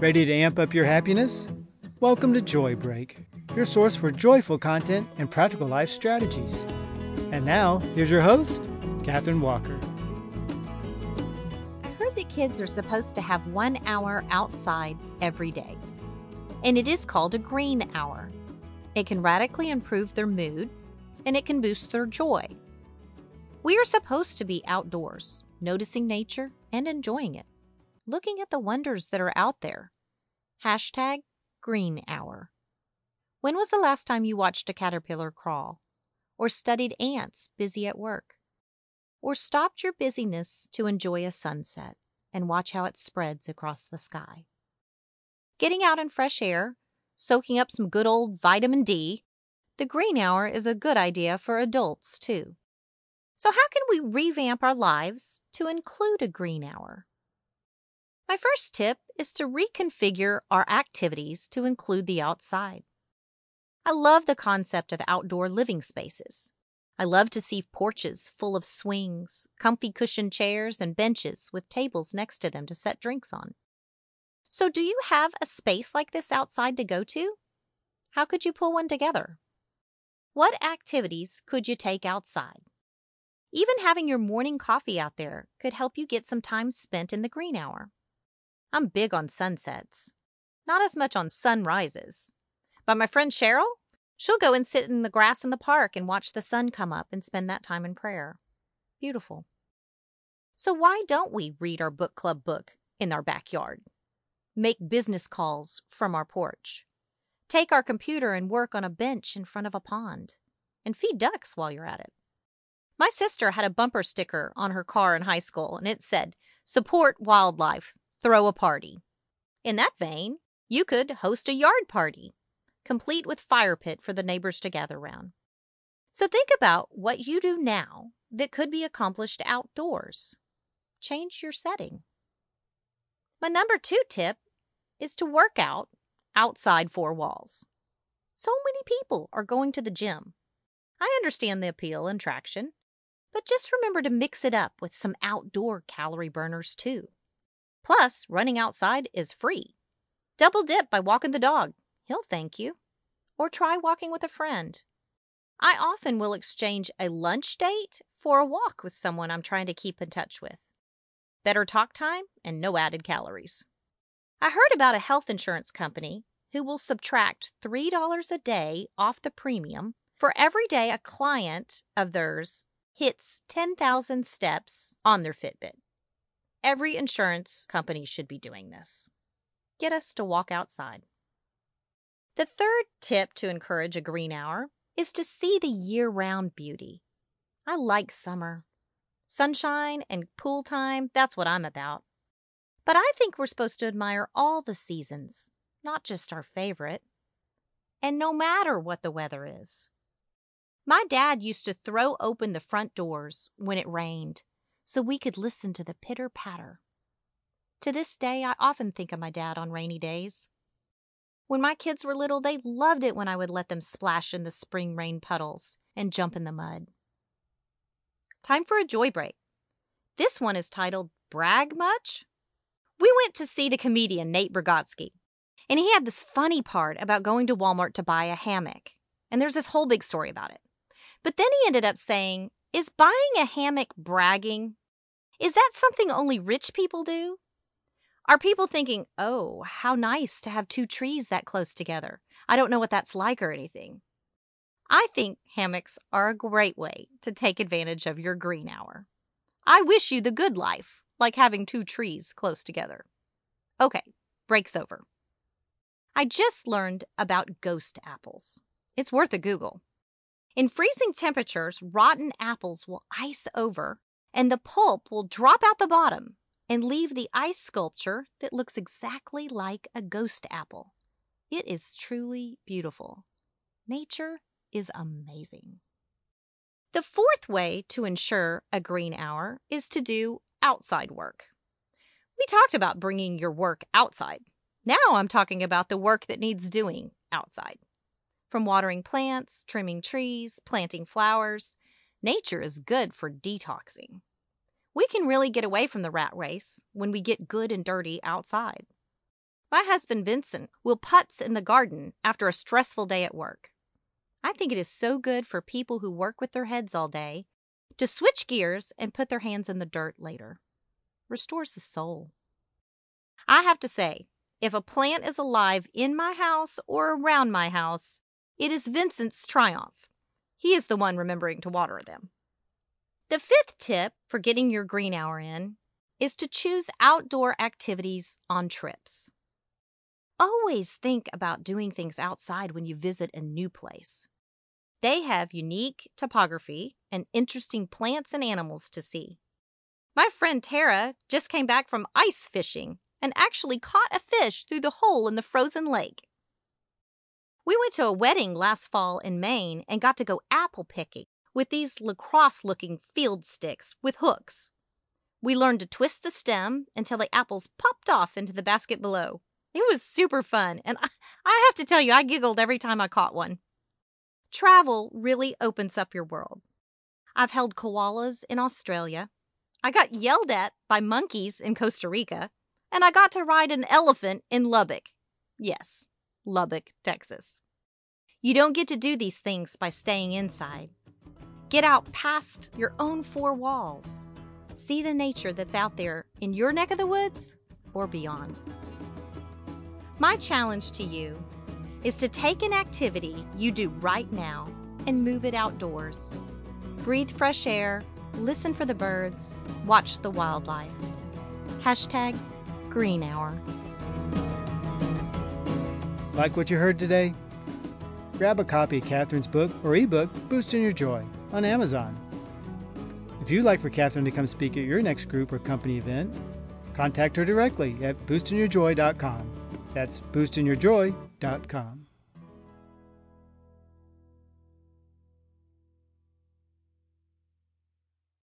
Ready to amp up your happiness? Welcome to Joy Break, your source for joyful content and practical life strategies. And now, here's your host, Katherine Walker. I heard that kids are supposed to have one hour outside every day, and it is called a green hour. It can radically improve their mood, and it can boost their joy. We are supposed to be outdoors, noticing nature and enjoying it, looking at the wonders that are out there. Hashtag green hour. When was the last time you watched a caterpillar crawl? Or studied ants busy at work? Or stopped your busyness to enjoy a sunset and watch how it spreads across the sky? Getting out in fresh air, soaking up some good old vitamin D, the green hour is a good idea for adults too. So, how can we revamp our lives to include a green hour? My first tip is to reconfigure our activities to include the outside. I love the concept of outdoor living spaces. I love to see porches full of swings, comfy cushioned chairs, and benches with tables next to them to set drinks on. So, do you have a space like this outside to go to? How could you pull one together? What activities could you take outside? Even having your morning coffee out there could help you get some time spent in the green hour. I'm big on sunsets, not as much on sunrises. But my friend Cheryl, she'll go and sit in the grass in the park and watch the sun come up and spend that time in prayer. Beautiful. So, why don't we read our book club book in our backyard? Make business calls from our porch? Take our computer and work on a bench in front of a pond? And feed ducks while you're at it? My sister had a bumper sticker on her car in high school, and it said, Support wildlife, throw a party. In that vein, you could host a yard party, complete with fire pit for the neighbors to gather round. So think about what you do now that could be accomplished outdoors. Change your setting. My number two tip is to work out outside four walls. So many people are going to the gym. I understand the appeal and traction, but just remember to mix it up with some outdoor calorie burners too. Plus, running outside is free. Double dip by walking the dog. He'll thank you. Or try walking with a friend. I often will exchange a lunch date for a walk with someone I'm trying to keep in touch with. Better talk time and no added calories. I heard about a health insurance company who will subtract $3 a day off the premium for every day a client of theirs hits 10,000 steps on their Fitbit. Every insurance company should be doing this. Get us to walk outside. The third tip to encourage a green hour is to see the year round beauty. I like summer. Sunshine and pool time, that's what I'm about. But I think we're supposed to admire all the seasons, not just our favorite. And no matter what the weather is. My dad used to throw open the front doors when it rained so we could listen to the pitter patter. To this day, I often think of my dad on rainy days. When my kids were little, they loved it when I would let them splash in the spring rain puddles and jump in the mud. Time for a joy break. This one is titled Brag Much? We went to see the comedian Nate Bargatze, and he had this funny part about going to Walmart to buy a hammock. And there's this whole big story about it. But then he ended up saying, Is buying a hammock bragging? Is that something only rich people do? Are people thinking, oh, how nice to have two trees that close together? I don't know what that's like or anything. I think hammocks are a great way to take advantage of your green hour. I wish you the good life, like having two trees close together. Okay, break's over. I just learned about ghost apples. It's worth a Google. In freezing temperatures, rotten apples will ice over and the pulp will drop out the bottom and leave the ice sculpture that looks exactly like a ghost apple. It is truly beautiful. Nature is amazing. The fourth way to ensure a green hour is to do outside work. We talked about bringing your work outside. Now I'm talking about the work that needs doing outside. From watering plants, trimming trees, planting flowers, nature is good for detoxing. We can really get away from the rat race when we get good and dirty outside. My husband Vincent will putz in the garden after a stressful day at work. I think it is so good for people who work with their heads all day to switch gears and put their hands in the dirt later. Restores the soul. I have to say, if a plant is alive in my house or around my house, it is Vincent's triumph. He is the one remembering to water them. The fifth tip for getting your green hour in is to choose outdoor activities on trips. Always think about doing things outside when you visit a new place. They have unique topography and interesting plants and animals to see. My friend Tara just came back from ice fishing and actually caught a fish through the hole in the frozen lake. We went to a wedding last fall in Maine and got to go apple picking with these lacrosse looking field sticks with hooks. We learned to twist the stem until the apples popped off into the basket below. It was super fun, and I, I have to tell you, I giggled every time I caught one. Travel really opens up your world. I've held koalas in Australia. I got yelled at by monkeys in Costa Rica. And I got to ride an elephant in Lubbock. Yes, Lubbock, Texas. You don't get to do these things by staying inside. Get out past your own four walls. See the nature that's out there in your neck of the woods or beyond. My challenge to you is to take an activity you do right now and move it outdoors. Breathe fresh air, listen for the birds, watch the wildlife. Hashtag Green Hour. Like what you heard today? Grab a copy of Catherine's book or ebook, Boosting Your Joy, on Amazon. If you'd like for Catherine to come speak at your next group or company event, contact her directly at boostingyourjoy.com. That's boostingyourjoy.com.